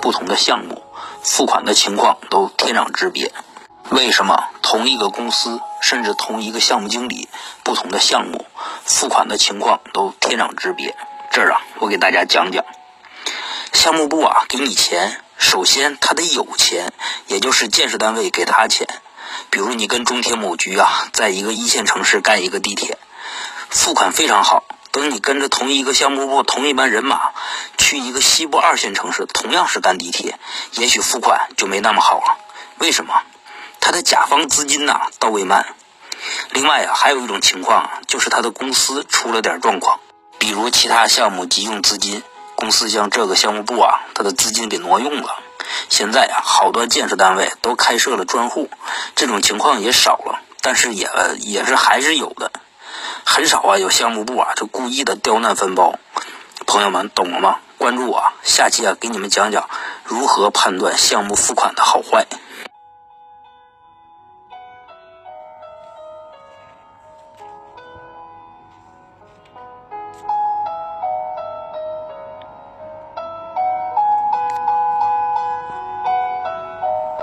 不同的项目付款的情况都天壤之别。为什么同一个公司，甚至同一个项目经理，不同的项目付款的情况都天壤之别？这儿啊，我给大家讲讲。项目部啊，给你钱，首先他得有钱，也就是建设单位给他钱。比如你跟中铁某局啊，在一个一线城市盖一个地铁，付款非常好。等你跟着同一个项目部同一班人马去一个西部二线城市，同样是干地铁，也许付款就没那么好了。为什么？他的甲方资金呐到位慢。另外啊，还有一种情况就是他的公司出了点状况，比如其他项目急用资金，公司将这个项目部啊他的资金给挪用了。现在啊，好多建设单位都开设了专户，这种情况也少了，但是也也是还是有的。很少啊，有项目部啊，就故意的刁难分包。朋友们懂了吗？关注我，下期啊，给你们讲讲如何判断项目付款的好坏。